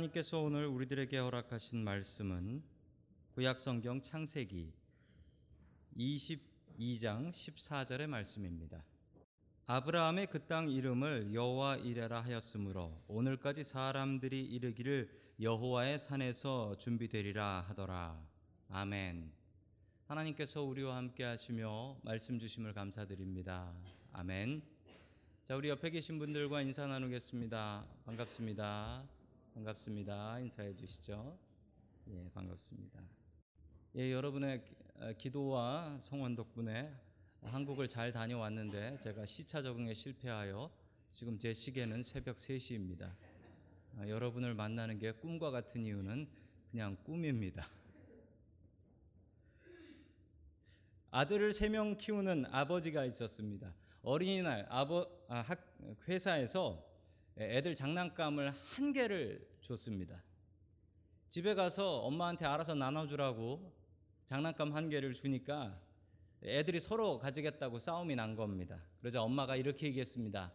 하나님께서 오늘 우리들에게 허락하신 말씀은 구약성경 창세기 22장 14절의 말씀입니다. 아브라함의 그 땅 이름을 여호와 이레라 하였으므로 오늘까지 사람들이 이르기를 여호와의 산에서 준비되리라 하더라. 아멘. 하나님께서 우리와 함께 하시며 말씀 주심을 감사드립니다. 아멘. 자, 우리 옆에 계신 분들과 인사 나누겠습니다. 반갑습니다. 반갑습니다. 인사해 주시죠. 예, 반갑습니다. 예, 여러분의 기도와 성원 덕분에 한국을 잘 다녀왔는데 제가 시차 적응에 실패하여 지금 제 시계는 새벽 3시입니다. 아, 여러분을 만나는 게 꿈과 같은 이유는 그냥 꿈입니다. 아들을 세 명 키우는 아버지가 있었습니다. 어린이날 아버 아, 학, 회사에서 애들 장난감을 한 개를 줬습니다. 집에 가서 엄마한테 알아서 나눠주라고 장난감 한 개를 주니까 애들이 서로 가지겠다고 싸움이 난 겁니다. 그러자 엄마가 이렇게 얘기했습니다.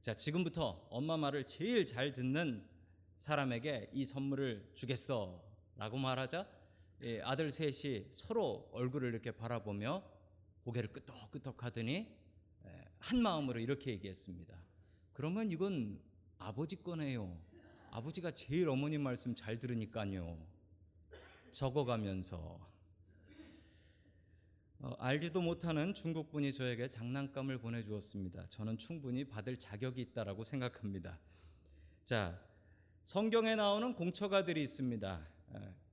자, 지금부터 엄마 말을 제일 잘 듣는 사람에게 이 선물을 주겠어. 라고 말하자 예, 아들 셋이 서로 얼굴을 이렇게 바라보며 고개를 끄덕끄덕 하더니 예, 한 마음으로 이렇게 얘기했습니다. 그러면 이건 아버지 거네요. 아버지가 제일 어머님 말씀 잘 들으니까요. 적어가면서 어, 알지도 못하는 중국 분이 저에게 장난감을 보내주었습니다. 저는 충분히 받을 자격이 있다라고 생각합니다. 자, 성경에 나오는 공처가들이 있습니다.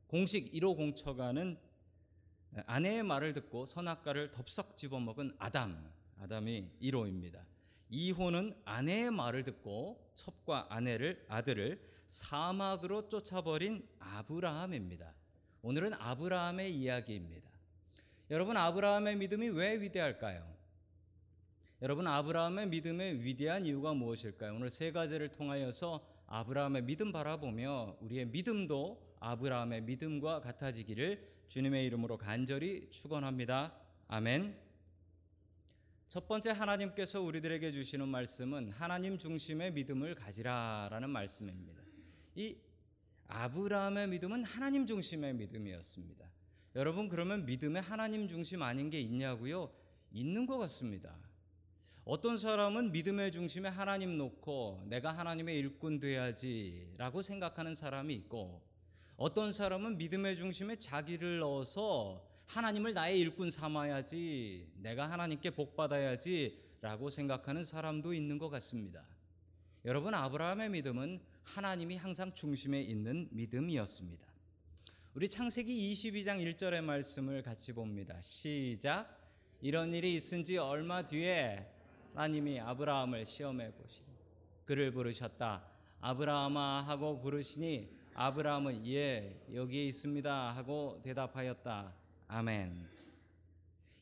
공식 1호 공처가는 아내의 말을 듣고 선악과를 덥석 집어먹은 아담, 아담이 1호입니다. 2호는 아내의 말을 듣고 첩과 아내를 아들을 사막으로 쫓아버린 아브라함입니다. 오늘은 아브라함의 이야기입니다. 여러분 아브라함의 믿음이 왜 위대할까요? 여러분 아브라함의 믿음의 위대한 이유가 무엇일까요? 오늘 세 가지를 통하여서 아브라함의 믿음 바라보며 우리의 믿음도 아브라함의 믿음과 같아지기를 주님의 이름으로 간절히 축원합니다. 아멘. 첫 번째 하나님께서 우리들에게 주시는 말씀은 하나님 중심의 믿음을 가지라라는 말씀입니다. 이 아브라함의 믿음은 하나님 중심의 믿음이었습니다. 여러분 그러면 믿음에 하나님 중심 아닌 게 있냐고요? 있는 것 같습니다. 어떤 사람은 믿음의 중심에 하나님 놓고 내가 하나님의 일꾼 돼야지라고 생각하는 사람이 있고 어떤 사람은 믿음의 중심에 자기를 넣어서 하나님을 나의 일꾼 삼아야지 내가 하나님께 복 받아야지 라고 생각하는 사람도 있는 것 같습니다. 여러분 아브라함의 믿음은 하나님이 항상 중심에 있는 믿음이었습니다. 우리 창세기 22장 1절의 말씀을 같이 봅니다. 시작. 이런 일이 있은 지 얼마 뒤에 하나님이 아브라함을 시험해 보시니 그를 부르셨다. 아브라함아 하고 부르시니 아브라함은 예 여기에 있습니다 하고 대답하였다. 아멘.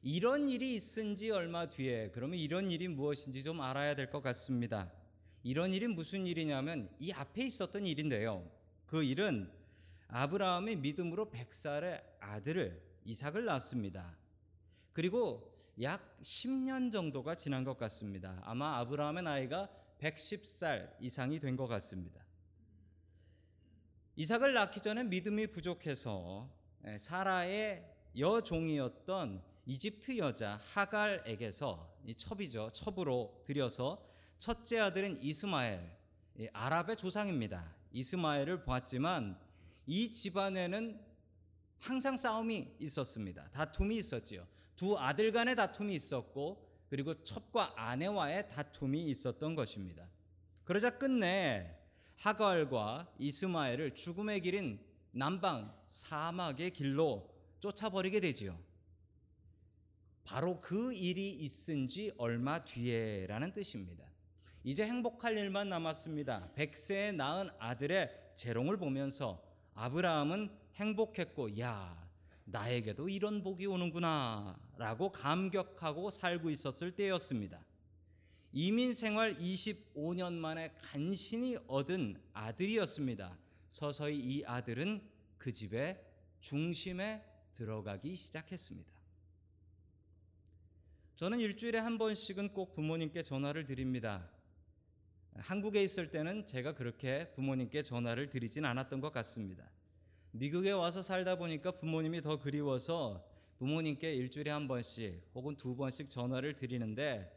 이런 일이 있은 지 얼마 뒤에 그러면 이런 일이 무엇인지 좀 알아야 될 것 같습니다. 이런 일이 무슨 일이냐면 이 앞에 있었던 일인데요. 그 일은 아브라함이 믿음으로 백살의 아들을 이삭을 낳았습니다. 그리고 약 10년 정도가 지난 것 같습니다. 아마 아브라함의 나이가 110살 이상이 된 것 같습니다. 이삭을 낳기 전에 믿음이 부족해서 사라의 여종이었던 이집트 여자 하갈에게서 이 첩이죠. 첩으로 들여서 첫째 아들은 이스마엘, 아랍의 조상입니다. 이스마엘을 보았지만 이 집안에는 항상 싸움이 있었습니다. 다툼이 있었지요. 두 아들 간의 다툼이 있었고 그리고 첩과 아내와의 다툼이 있었던 것입니다. 그러자 끝내 하갈과 이스마엘을 죽음의 길인 남방 사막의 길로 쫓아버리게 되지요. 바로 그 일이 있은 지 얼마 뒤에라는 뜻입니다. 이제 행복할 일만 남았습니다. 백세에 낳은 아들의 재롱을 보면서 아브라함은 행복했고, 야, 나에게도 이런 복이 오는구나, 라고 감격하고 살고 있었을 때였습니다. 이민 생활 25년 만에 간신히 얻은 아들이었습니다. 서서히 이 아들은 그 집의 중심에 들어가기 시작했습니다. 저는 일주일에 한 번씩은 꼭 부모님께 전화를 드립니다. 한국에 있을 때는 제가 그렇게 부모님께 전화를 드리진 않았던 것 같습니다. 미국에 와서 살다 보니까 부모님이 더 그리워서 부모님께 일주일에 한 번씩 혹은 두 번씩 전화를 드리는데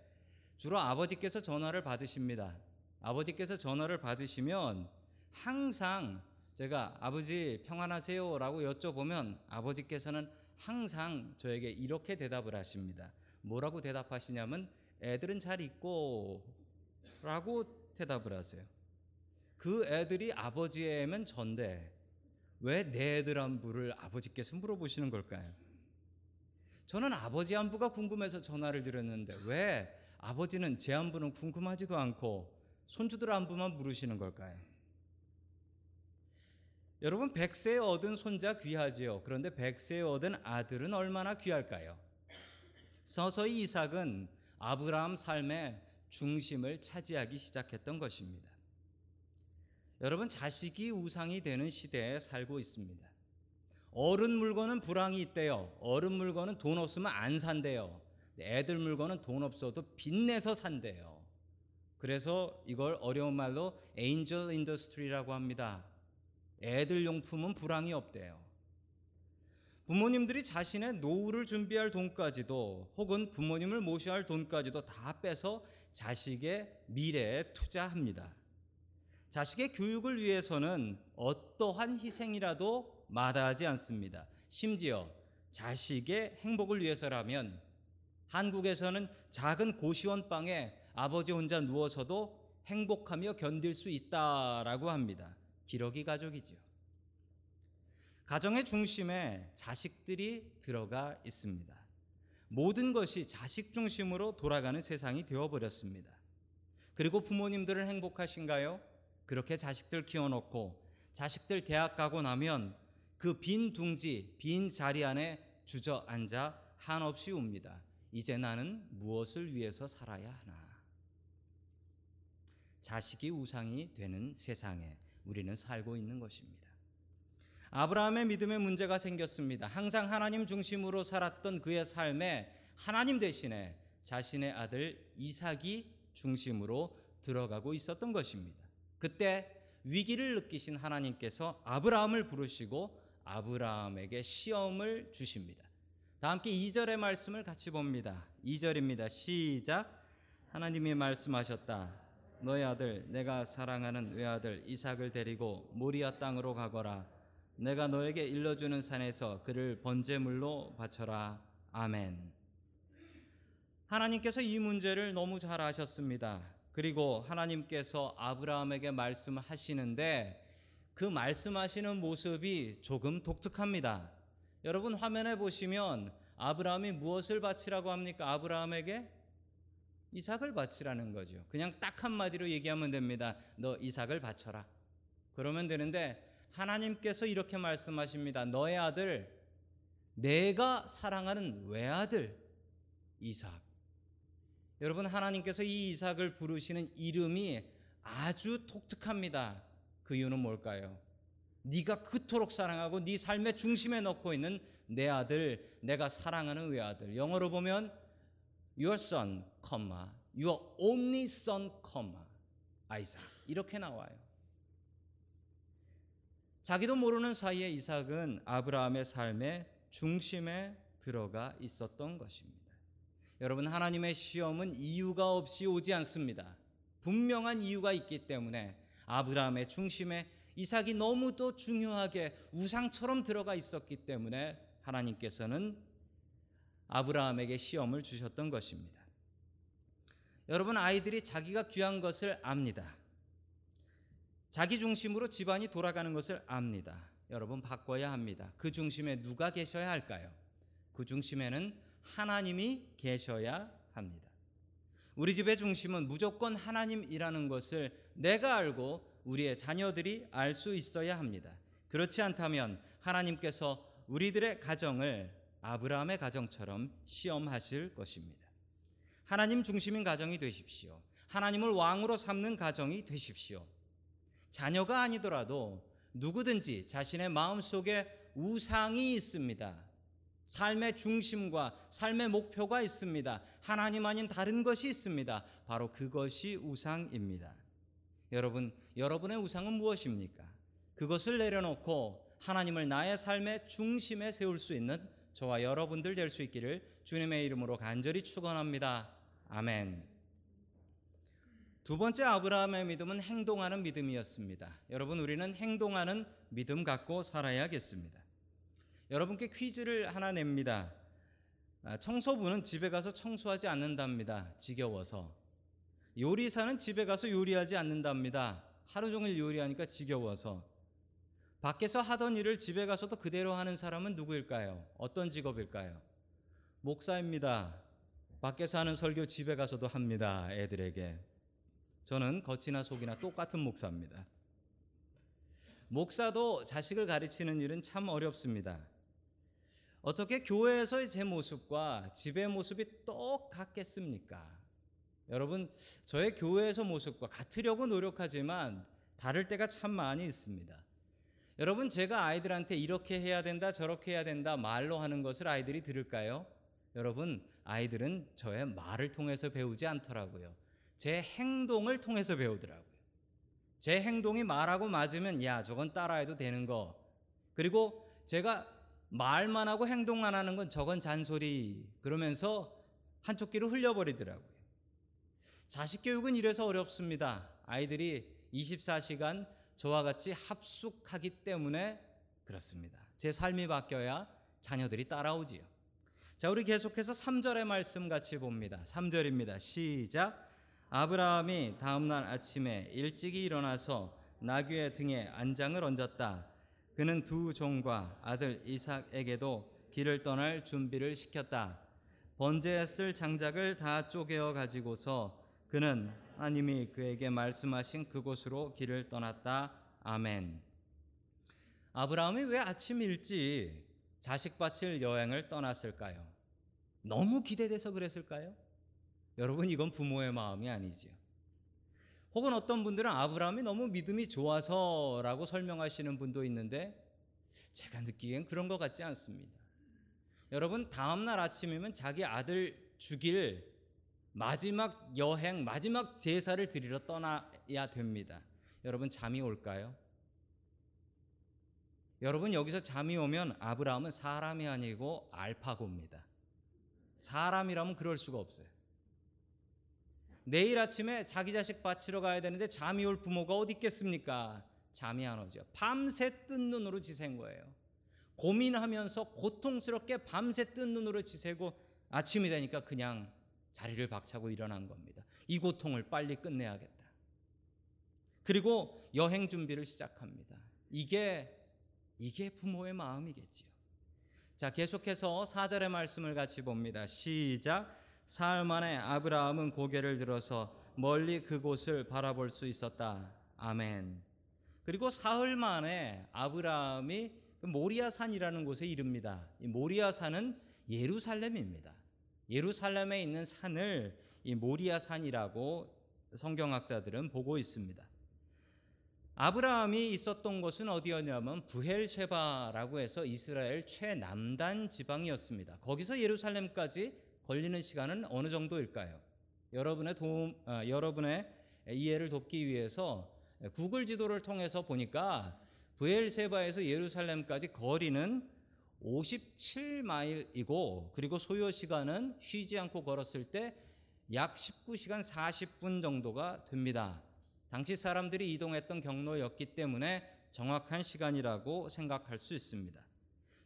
주로 아버지께서 전화를 받으십니다. 아버지께서 전화를 받으시면 항상 제가 아버지 평안하세요 라고 여쭤보면 아버지께서는 항상 저에게 이렇게 대답을 하십니다. 뭐라고 대답하시냐면 애들은 잘 있고 라고 대답을 하세요. 그 애들이 아버지의 애면 전데 왜 내 애들 안부를 아버지께서 물어보시는 걸까요? 저는 아버지 안부가 궁금해서 전화를 드렸는데 왜 아버지는 제 안부는 궁금하지도 않고 손주들 안부만 물으시는 걸까요? 여러분 백세에 얻은 손자 귀하지요. 그런데 백세에 얻은 아들은 얼마나 귀할까요? 서서히 이삭은 아브라함 삶의 중심을 차지하기 시작했던 것입니다. 여러분 자식이 우상이 되는 시대에 살고 있습니다. 어른 물건은 불황이 있대요. 어른 물건은 돈 없으면 안 산대요. 애들 물건은 돈 없어도 빚내서 산대요. 그래서 이걸 어려운 말로 angel industry라고 합니다. 애들 용품은 불황이 없대요. 부모님들이 자신의 노후를 준비할 돈까지도 혹은 부모님을 모셔야 할 돈까지도 다 빼서 자식의 미래에 투자합니다. 자식의 교육을 위해서는 어떠한 희생이라도 마다하지 않습니다. 심지어 자식의 행복을 위해서라면 한국에서는 작은 고시원 방에 아버지 혼자 누워서도 행복하며 견딜 수 있다라고 합니다. 기러기 가족이죠. 가정의 중심에 자식들이 들어가 있습니다. 모든 것이 자식 중심으로 돌아가는 세상이 되어버렸습니다. 그리고 부모님들은 행복하신가요? 그렇게 자식들 키워놓고 자식들 대학 가고 나면 그 빈 둥지, 빈 자리 안에 주저앉아 한없이 웁니다. 이제 나는 무엇을 위해서 살아야 하나? 자식이 우상이 되는 세상에 우리는 살고 있는 것입니다. 아브라함의 믿음에 문제가 생겼습니다. 항상 하나님 중심으로 살았던 그의 삶에 하나님 대신에 자신의 아들 이삭이 중심으로 들어가고 있었던 것입니다. 그때 위기를 느끼신 하나님께서 아브라함을 부르시고 아브라함에게 시험을 주십니다. 다 함께 2절의 말씀을 같이 봅니다. 2절입니다. 시작. 하나님이 말씀하셨다. 너의 아들 내가 사랑하는 외아들 이삭을 데리고 모리아 땅으로 가거라. 내가 너에게 일러주는 산에서 그를 번제물로 바쳐라. 아멘. 하나님께서 이 문제를 너무 잘 아셨습니다. 그리고 하나님께서 아브라함에게 말씀하시는데 그 말씀하시는 모습이 조금 독특합니다. 여러분 화면에 보시면 아브라함이 무엇을 바치라고 합니까? 아브라함에게 이삭을 바치라는 거죠. 그냥 딱 한마디로 얘기하면 됩니다. 너 이삭을 바쳐라. 그러면 되는데 하나님께서 이렇게 말씀하십니다. 너의 아들, 내가 사랑하는 외아들, 이삭. 여러분, 하나님께서 이 이삭을 부르시는 이름이 아주 독특합니다. 그 이유는 뭘까요? 네가 그토록 사랑하고 네 삶의 중심에 넣고 있는 내 아들, 내가 사랑하는 외아들. 영어로 보면 your son, your only son, Isaac. 이렇게 나와요. 자기도 모르는 사이에 이삭은 아브라함의 삶의 중심에 들어가 있었던 것입니다. 여러분, 하나님의 시험은 이유가 없이 오지 않습니다. 분명한 이유가 있기 때문에 아브라함의 중심에 이삭이 너무도 중요하게 우상처럼 들어가 있었기 때문에 하나님께서는 아브라함에게 시험을 주셨던 것입니다. 여러분, 아이들이 자기가 귀한 것을 압니다. 자기 중심으로 집안이 돌아가는 것을 압니다. 여러분 바꿔야 합니다. 그 중심에 누가 계셔야 할까요? 그 중심에는 하나님이 계셔야 합니다. 우리 집의 중심은 무조건 하나님이라는 것을 내가 알고 우리의 자녀들이 알 수 있어야 합니다. 그렇지 않다면 하나님께서 우리들의 가정을 아브라함의 가정처럼 시험하실 것입니다. 하나님 중심인 가정이 되십시오. 하나님을 왕으로 삼는 가정이 되십시오. 자녀가 아니더라도 누구든지 자신의 마음 속에 우상이 있습니다. 삶의 중심과 삶의 목표가 있습니다. 하나님 아닌 다른 것이 있습니다. 바로 그것이 우상입니다. 여러분, 여러분의 우상은 무엇입니까? 그것을 내려놓고 하나님을 나의 삶의 중심에 세울 수 있는 저와 여러분들 될 수 있기를 주님의 이름으로 간절히 축원합니다. 아멘. 두 번째 아브라함의 믿음은 행동하는 믿음이었습니다. 여러분 우리는 행동하는 믿음 갖고 살아야겠습니다. 여러분께 퀴즈를 하나 냅니다. 아, 청소부는 집에 가서 청소하지 않는답니다. 지겨워서. 요리사는 집에 가서 요리하지 않는답니다. 하루 종일 요리하니까 지겨워서. 밖에서 하던 일을 집에 가서도 그대로 하는 사람은 누구일까요? 어떤 직업일까요? 목사입니다. 밖에서 하는 설교 집에 가서도 합니다. 애들에게. 저는 겉이나 속이나 똑같은 목사입니다. 목사도 자식을 가르치는 일은 참 어렵습니다. 어떻게 교회에서의 제 모습과 집의 모습이 똑같겠습니까? 여러분, 저의 교회에서 모습과 같으려고 노력하지만 다를 때가 참 많이 있습니다. 여러분, 제가 아이들한테 이렇게 해야 된다, 저렇게 해야 된다 말로 하는 것을 아이들이 들을까요? 여러분, 아이들은 저의 말을 통해서 배우지 않더라고요. 제 행동을 통해서 배우더라고요. 제 행동이 말하고 맞으면 야, 저건 따라해도 되는 거. 그리고 제가 말만 하고 행동 안 하는 건 저건 잔소리. 그러면서 한쪽 귀로 흘려버리더라고요. 자식 교육은 이래서 어렵습니다. 아이들이 24시간 저와 같이 합숙하기 때문에 그렇습니다. 제 삶이 바뀌어야 자녀들이 따라오지요. 자, 우리 계속해서 3절의 말씀 같이 봅니다. 3절입니다. 시작. 아브라함이 다음 날 아침에 일찍이 일어나서 나귀의 등에 안장을 얹었다. 그는 두 종과 아들 이삭에게도 길을 떠날 준비를 시켰다. 번제에 쓸 장작을 다 쪼개어 가지고서 그는 하나님이 그에게 말씀하신 그곳으로 길을 떠났다. 아멘. 아브라함이 왜 아침 일찍 자식 바칠 여행을 떠났을까요? 너무 기대돼서 그랬을까요? 여러분 이건 부모의 마음이 아니지요. 혹은 어떤 분들은 아브라함이 너무 믿음이 좋아서라고 설명하시는 분도 있는데 제가 느끼기엔 그런 것 같지 않습니다. 여러분 다음 날 아침이면 자기 아들 죽일 마지막 여행, 마지막 제사를 드리러 떠나야 됩니다. 여러분 잠이 올까요? 여러분 여기서 잠이 오면 아브라함은 사람이 아니고 알파고입니다. 사람이라면 그럴 수가 없어요. 내일 아침에 자기 자식 바치러 가야 되는데 잠이 올 부모가 어디 있겠습니까? 잠이 안 오죠. 밤새 뜬 눈으로 지샌 거예요. 고민하면서 고통스럽게 밤새 뜬 눈으로 지새고 아침이 되니까 그냥 자리를 박차고 일어난 겁니다. 이 고통을 빨리 끝내야겠다. 그리고 여행 준비를 시작합니다. 이게 이게 부모의 마음이겠지요. 자, 계속해서 4절의 말씀을 같이 봅니다. 시작. 사흘 만에 아브라함은 고개를 들어서 멀리 그곳을 바라볼 수 있었다. 아멘. 그리고 사흘 만에 아브라함이 그 모리아산이라는 곳에 이릅니다. 이 모리아산은 예루살렘입니다. 예루살렘에 있는 산을 이 모리아 산이라고 성경학자들은 보고 있습니다. 아브라함이 있었던 곳은 어디였냐면 부헬셰바라고 해서 이스라엘 최남단 지방이었습니다. 거기서 예루살렘까지 걸리는 시간은 어느 정도일까요? 여러분의 도움, 아, 여러분의 이해를 돕기 위해서 구글 지도를 통해서 보니까 부엘세바에서 예루살렘까지 거리는 57마일이고 그리고 소요 시간은 쉬지 않고 걸었을 때 약 19시간 40분 정도가 됩니다. 당시 사람들이 이동했던 경로였기 때문에 정확한 시간이라고 생각할 수 있습니다.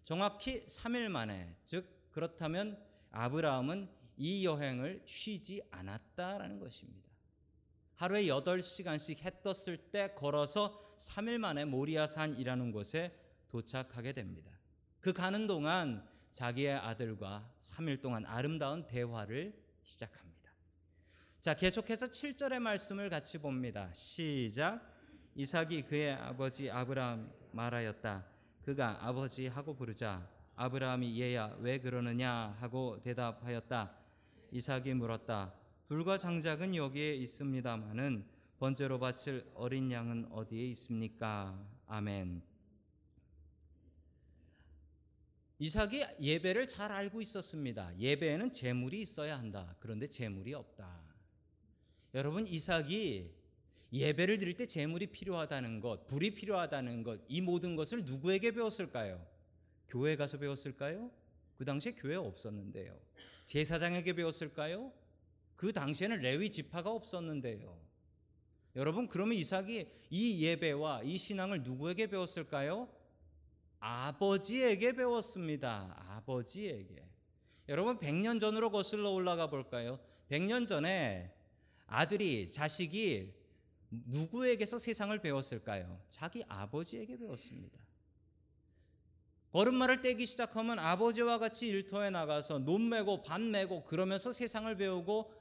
정확히 3일 만에 즉 그렇다면 아브라함은 이 여행을 쉬지 않았다라는 것입니다. 하루에 8시간씩 해 떴을 때 걸어서 3일 만에 모리아산이라는 곳에 도착하게 됩니다. 그 가는 동안 자기의 아들과 3일 동안 아름다운 대화를 시작합니다. 자, 계속해서 7절의 말씀을 같이 봅니다. 시작. 이삭이 그의 아버지 아브라함 말하였다. 그가 아버지 하고 부르자 아브라함이 얘야 왜 그러느냐 하고 대답하였다. 이삭이 물었다. 불과 장작은 여기에 있습니다마는 번제로 바칠 어린 양은 어디에 있습니까? 아멘. 이삭이 예배를 잘 알고 있었습니다. 예배에는 재물이 있어야 한다. 그런데 재물이 없다. 여러분 이삭이 예배를 드릴 때 재물이 필요하다는 것, 불이 필요하다는 것, 이 모든 것을 누구에게 배웠을까요? 교회 가서 배웠을까요? 그 당시에 교회 없었는데요. 제사장에게 배웠을까요? 그 당시에는 레위 지파가 없었는데요. 여러분 그러면 이삭이 이 예배와 이 신앙을 누구에게 배웠을까요? 아버지에게 배웠습니다. 아버지에게. 여러분 100년 전으로 거슬러 올라가 볼까요? 100년 전에 아들이 자식이 누구에게서 세상을 배웠을까요? 자기 아버지에게 배웠습니다. 걸음마를 떼기 시작하면 아버지와 같이 일터에 나가서 논 메고 밭 메고 그러면서 세상을 배우고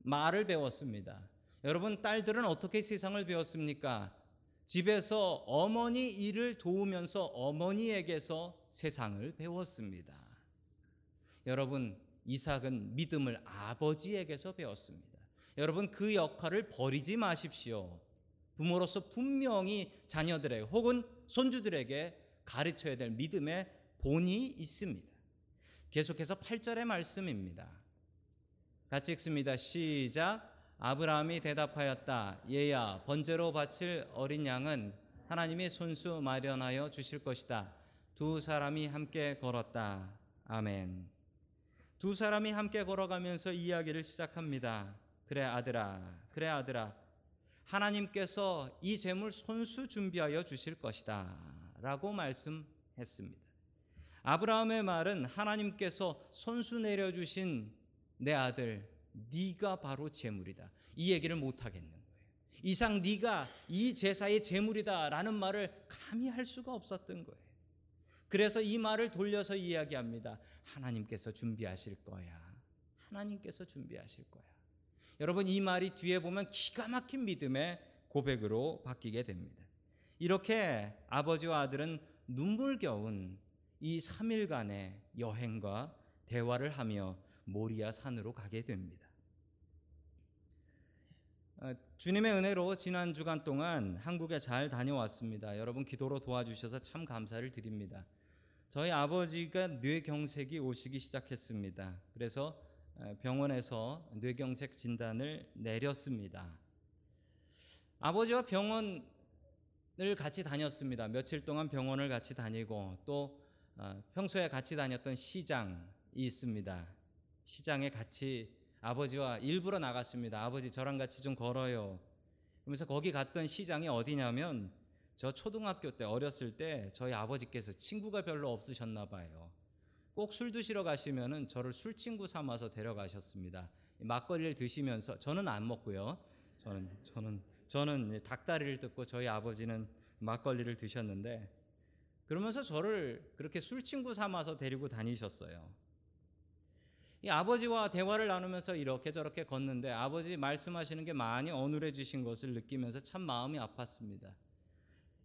말을 배웠습니다. 여러분 딸들은 어떻게 세상을 배웠습니까? 집에서 어머니 일을 도우면서 어머니에게서 세상을 배웠습니다. 여러분 이삭은 믿음을 아버지에게서 배웠습니다. 여러분 그 역할을 버리지 마십시오. 부모로서 분명히 자녀들에게 혹은 손주들에게 가르쳐야 될 믿음의 본이 있습니다. 계속해서 8절의 말씀입니다. 같이 읽습니다. 시작. 아브라함이 대답하였다. 얘야, 번제로 바칠 어린 양은 하나님이 손수 마련하여 주실 것이다. 두 사람이 함께 걸었다. 아멘. 두 사람이 함께 걸어가면서 이야기를 시작합니다. 그래 아들아, 그래 아들아. 하나님께서 이 재물 손수 준비하여 주실 것이다. 라고 말씀했습니다. 아브라함의 말은 하나님께서 손수 내려주신 내 아들, 네가 바로 재물이다. 이 얘기를 못 하겠는 거예요. 이상 네가 이 제사의 재물이다라는 말을 감히 할 수가 없었던 거예요. 그래서 이 말을 돌려서 이야기합니다. 하나님께서 준비하실 거야. 하나님께서 준비하실 거야. 여러분 이 말이 뒤에 보면 기가 막힌 믿음의 고백으로 바뀌게 됩니다. 이렇게 아버지와 아들은 눈물겨운 이 3일간의 여행과 대화를 하며 모리아 산으로 가게 됩니다. 어, 주님의 은혜로 지난 주간 동안 한국에 잘 다녀왔습니다. 여러분 기도로 도와주셔서 참 감사를 드립니다. 저희 아버지가 뇌경색이 오시기 시작했습니다. 그래서 어, 병원에서 뇌경색 진단을 내렸습니다. 아버지와 병원을 같이 다녔습니다. 며칠 동안 병원을 같이 다니고 또 어, 평소에 같이 다녔던 시장이 있습니다. 시장에 같이 아버지와 일부러 나갔습니다. 아버지 저랑 같이 좀 걸어요. 그러면서 거기 갔던 시장이 어디냐면 저 초등학교 때 어렸을 때 저희 아버지께서 친구가 별로 없으셨나 봐요. 꼭 술 드시러 가시면은 저를 술 친구 삼아서 데려가셨습니다. 막걸리를 드시면서 저는 안 먹고요. 저는 저는 저는 닭다리를 뜯고 저희 아버지는 막걸리를 드셨는데 그러면서 저를 그렇게 술 친구 삼아서 데리고 다니셨어요. 이 아버지와 대화를 나누면서 이렇게 저렇게 걷는데 아버지 말씀하시는 게 많이 어눌해지신 것을 느끼면서 참 마음이 아팠습니다.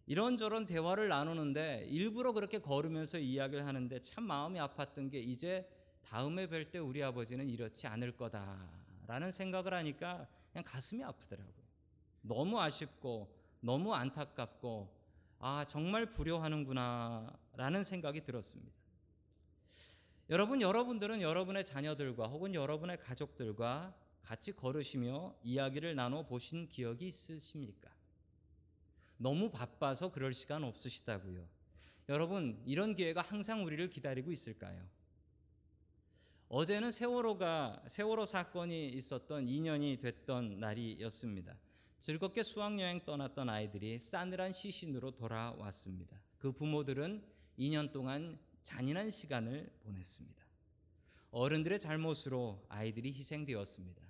이런저런 대화를 나누는데 일부러 그렇게 걸으면서 이야기를 하는데 참 마음이 아팠던 게 이제 다음에 뵐 때 우리 아버지는 이렇지 않을 거다라는 생각을 하니까 그냥 가슴이 아프더라고요. 너무 아쉽고 너무 안타깝고 아 정말 불효하는구나라는 생각이 들었습니다. 여러분 여러분들은 여러분의 자녀들과 혹은 여러분의 가족들과 같이 걸으시며 이야기를 나눠 보신 기억이 있으십니까? 너무 바빠서 그럴 시간 없으시다고요. 여러분, 이런 기회가 항상 우리를 기다리고 있을까요? 어제는 세월호가 세월호 사건이 있었던 2년이 됐던 날이었습니다. 즐겁게 수학여행 떠났던 아이들이 싸늘한 시신으로 돌아왔습니다. 그 부모들은 2년 동안 잔인한 시간을 보냈습니다. 어른들의 잘못으로 아이들이 희생되었습니다.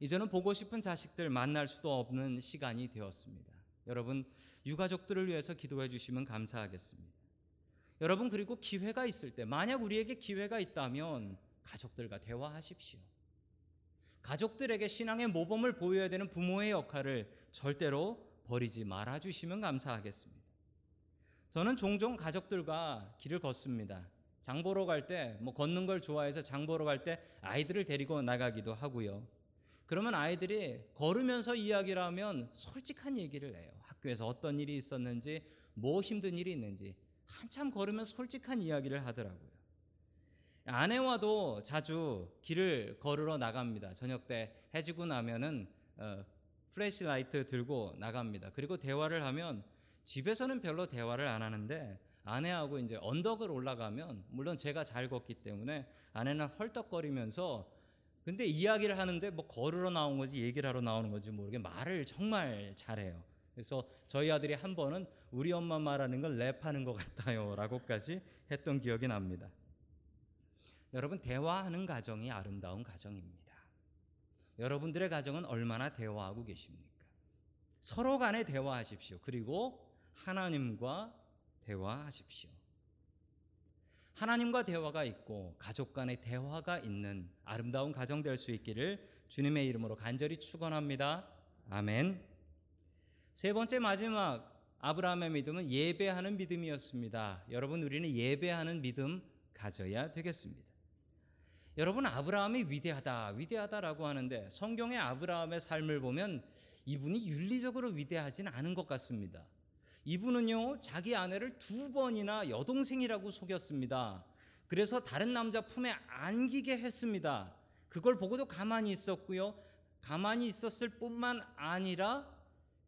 이제는 보고 싶은 자식들 만날 수도 없는 시간이 되었습니다. 여러분, 유가족들을 위해서 기도해 주시면 감사하겠습니다. 여러분, 그리고 기회가 있을 때, 만약 우리에게 기회가 있다면 가족들과 대화하십시오. 가족들에게 신앙의 모범을 보여야 되는 부모의 역할을 절대로 버리지 말아 주시면 감사하겠습니다. 저는 종종 가족들과 길을 걷습니다. 장 보러 갈 때, 뭐 걷는 걸 좋아해서 장 보러 갈 때 아이들을 데리고 나가기도 하고요. 그러면 아이들이 걸으면서 이야기를 하면 솔직한 얘기를 해요. 학교에서 어떤 일이 있었는지, 뭐 힘든 일이 있는지 한참 걸으면 솔직한 이야기를 하더라고요. 아내와도 자주 길을 걸으러 나갑니다. 저녁 때 해지고 나면은 어, flashlight 들고 나갑니다. 그리고 대화를 하면 집에서는 별로 대화를 안 하는데 아내하고 이제 언덕을 올라가면 물론 제가 잘 걷기 때문에 아내는 헐떡거리면서 근데 이야기를 하는데 뭐 걸으러 나온 거지 얘기를 하러 나오는 건지 모르게 말을 정말 잘해요. 그래서 저희 아들이 한 번은 우리 엄마 말하는 건 랩하는 것 같아요라고까지 했던 기억이 납니다. 여러분 대화하는 가정이 아름다운 가정입니다. 여러분들의 가정은 얼마나 대화하고 계십니까? 서로 간에 대화하십시오. 그리고 하나님과 대화하십시오. 하나님과 대화가 있고 가족 간의 대화가 있는 아름다운 가정 될 수 있기를 주님의 이름으로 간절히 축원합니다. 아멘. 세 번째 마지막 아브라함의 믿음은 예배하는 믿음이었습니다. 여러분 우리는 예배하는 믿음 가져야 되겠습니다. 여러분 아브라함이 위대하다 위대하다라고 하는데 성경의 아브라함의 삶을 보면 이분이 윤리적으로 위대하지는 않은 것 같습니다. 이분은요 자기 아내를 두 번이나 여동생이라고 속였습니다. 그래서 다른 남자 품에 안기게 했습니다. 그걸 보고도 가만히 있었고요. 가만히 있었을 뿐만 아니라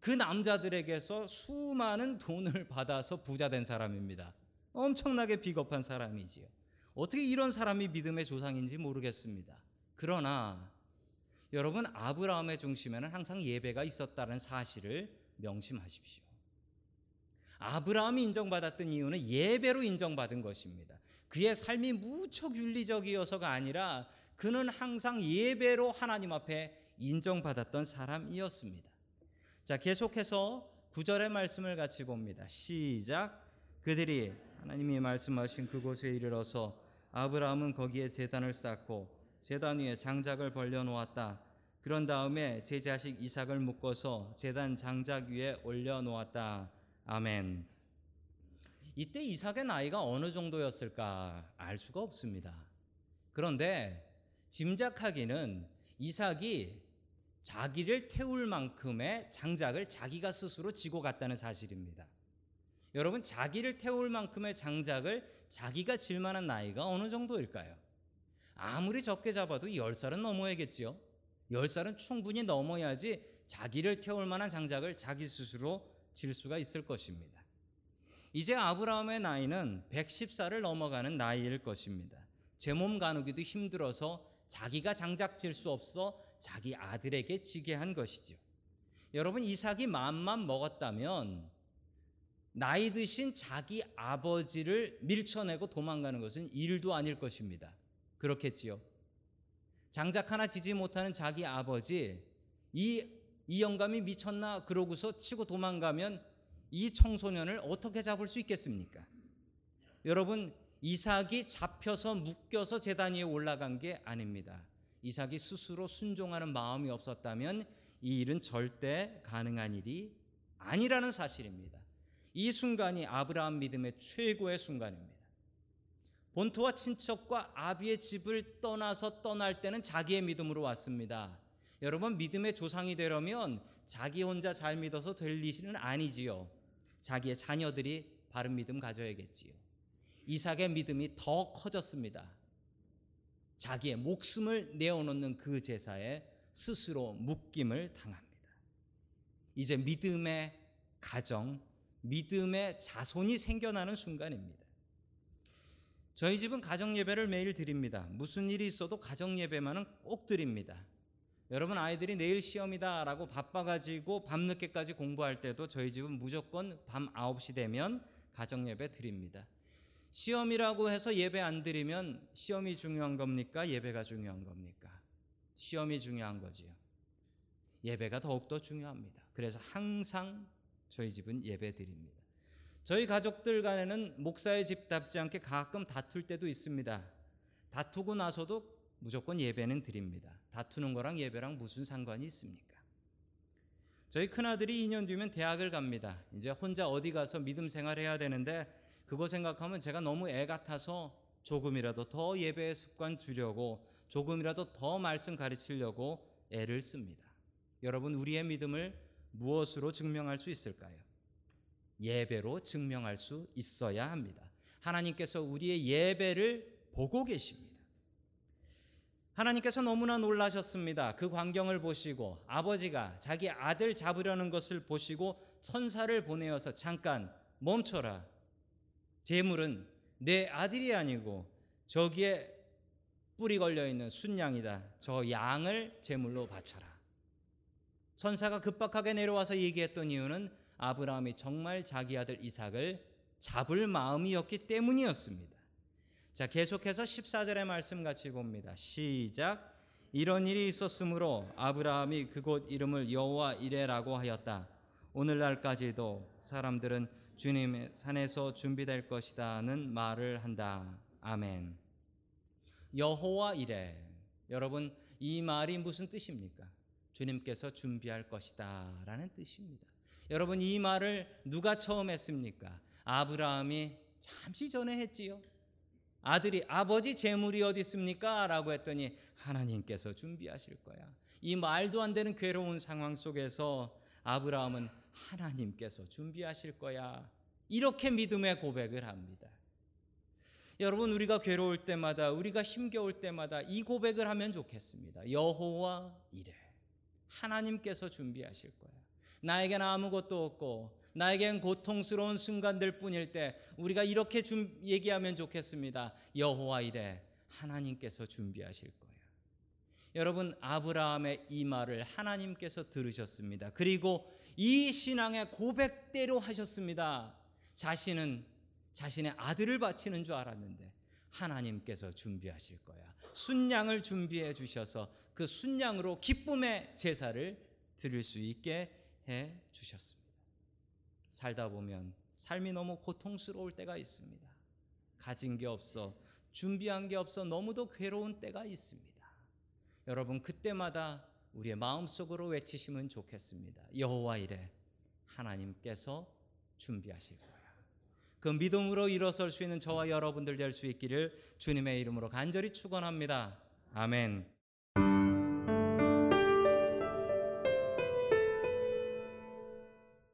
그 남자들에게서 수많은 돈을 받아서 부자 된 사람입니다. 엄청나게 비겁한 사람이지요. 어떻게 이런 사람이 믿음의 조상인지 모르겠습니다. 그러나 여러분 아브라함의 중심에는 항상 예배가 있었다는 사실을 명심하십시오. 아브라함이 인정받았던 이유는 예배로 인정받은 것입니다. 그의 삶이 무척 윤리적이어서가 아니라 그는 항상 예배로 하나님 앞에 인정받았던 사람이었습니다. 자, 계속해서 구절의 말씀을 같이 봅니다. 시작. 그들이 하나님이 말씀하신 그곳에 이르러서 아브라함은 거기에 제단을 쌓고 제단 위에 장작을 벌려 놓았다. 그런 다음에 제 자식 이삭을 묶어서 제단 장작 위에 올려 놓았다. 아멘. 이때 이삭의 나이가 어느 정도였을까 알 수가 없습니다. 그런데 짐작하기는 이삭이 자기를 태울 만큼의 장작을 자기가 스스로 지고 갔다는 사실입니다. 여러분, 자기를 태울 만큼의 장작을 자기가 질 만한 나이가 어느 정도일까요? 아무리 적게 잡아도 10살은 넘어야겠지요. 10살은 충분히 넘어야지 자기를 태울 만한 장작을 자기 스스로 질 수가 있을 것입니다. 이제 아브라함의 나이는 110살을 넘어가는 나이일 것입니다. 제 몸 가누기도 힘들어서 자기가 장작 질 수 없어 자기 아들에게 지게 한 것이죠. 여러분 이삭이 마음만 먹었다면 나이 드신 자기 아버지를 밀쳐내고 도망가는 것은 일도 아닐 것입니다. 그렇겠지요. 장작 하나 지지 못하는 자기 아버지 이, 이 영감이 미쳤나 그러고서 치고 도망가면 이 청소년을 어떻게 잡을 수 있겠습니까? 여러분 이삭이 잡혀서 묶여서 재단 위에 올라간 게 아닙니다. 이삭이 스스로 순종하는 마음이 없었다면 이 일은 절대 가능한 일이 아니라는 사실입니다. 이 순간이 아브라함 믿음의 최고의 순간입니다. 본토와 친척과 아비의 집을 떠나서 떠날 때는 자기의 믿음으로 왔습니다. 여러분 믿음의 조상이 되려면 자기 혼자 잘 믿어서 될 일은 아니지요. 자기의 자녀들이 바른 믿음 가져야겠지요. 이삭의 믿음이 더 커졌습니다. 자기의 목숨을 내어놓는 그 제사에 스스로 묶임을 당합니다. 이제 믿음의 가정, 믿음의 자손이 생겨나는 순간입니다. 저희 집은 가정 예배를 매일 드립니다. 무슨 일이 있어도 가정 예배만은 꼭 드립니다. 여러분 아이들이 내일 시험이다라고 바빠가지고 밤늦게까지 공부할 때도 저희 집은 무조건 밤 9시 되면 가정 예배 드립니다. 시험이라고 해서 예배 안 드리면 시험이 중요한 겁니까? 예배가 중요한 겁니까? 시험이 중요한 거지요. 예배가 더욱더 중요합니다. 그래서 항상 저희 집은 예배 드립니다. 저희 가족들 간에는 목사의 집답지 않게 가끔 다툴 때도 있습니다. 다투고 나서도 무조건 예배는 드립니다. 다투는 거랑 예배랑 무슨 상관이 있습니까? 저희 큰아들이 2년 뒤면 대학을 갑니다. 이제 혼자 어디 가서 믿음 생활해야 되는데 그거 생각하면 제가 너무 애 같아서 조금이라도 더 예배의 습관 주려고 조금이라도 더 말씀 가르치려고 애를 씁니다. 여러분 우리의 믿음을 무엇으로 증명할 수 있을까요? 예배로 증명할 수 있어야 합니다. 하나님께서 우리의 예배를 보고 계십니다. 하나님께서 너무나 놀라셨습니다. 그 광경을 보시고 아버지가 자기 아들 잡으려는 것을 보시고 천사를 보내어서 잠깐 멈춰라. 재물은 내 아들이 아니고 저기에 뿔이 걸려 있는 순양이다. 저 양을 제물로 바쳐라. 천사가 급박하게 내려와서 얘기했던 이유는 아브라함이 정말 자기 아들 이삭을 잡을 마음이었기 때문이었습니다. 자, 계속해서 14절의 말씀 같이 봅니다. 시작. 이런 일이 있었으므로 아브라함이 그곳 이름을 여호와 이레라고 하였다. 오늘날까지도 사람들은 주님의 산에서 준비될 것이다는 말을 한다. 아멘. 여호와 이레. 여러분, 이 말이 무슨 뜻입니까? 주님께서 준비할 것이다라는 뜻입니다. 여러분, 이 말을 누가 처음 했습니까? 아브라함이 잠시 전에 했지요. 아들이 아버지 재물이 어디 있습니까? 라고 했더니 하나님께서 준비하실 거야. 이 말도 안 되는 괴로운 상황 속에서 아브라함은 하나님께서 준비하실 거야. 이렇게 믿음의 고백을 합니다. 여러분 우리가 괴로울 때마다 우리가 힘겨울 때마다 이 고백을 하면 좋겠습니다. 여호와 이래 하나님께서 준비하실 거야. 나에겐 아무것도 없고 나에겐 고통스러운 순간들 뿐일 때 우리가 이렇게 좀 얘기하면 좋겠습니다. 여호와 이래 하나님께서 준비하실 거야. 여러분 아브라함의 이 말을 하나님께서 들으셨습니다. 그리고 이 신앙의 고백대로 하셨습니다. 자신은 자신의 아들을 바치는 줄 알았는데 하나님께서 준비하실 거야. 순양을 준비해 주셔서 그 순양으로 기쁨의 제사를 드릴 수 있게 해 주셨습니다. 살다 보면 삶이 너무 고통스러울 때가 있습니다. 가진 게 없어 준비한 게 없어 너무도 괴로운 때가 있습니다. 여러분 그때마다 우리의 마음속으로 외치시면 좋겠습니다. 여호와 이래 하나님께서 준비하실 거야. 그 믿음으로 일어설 수 있는 저와 여러분들 될 수 있기를 주님의 이름으로 간절히 축원합니다. 아멘.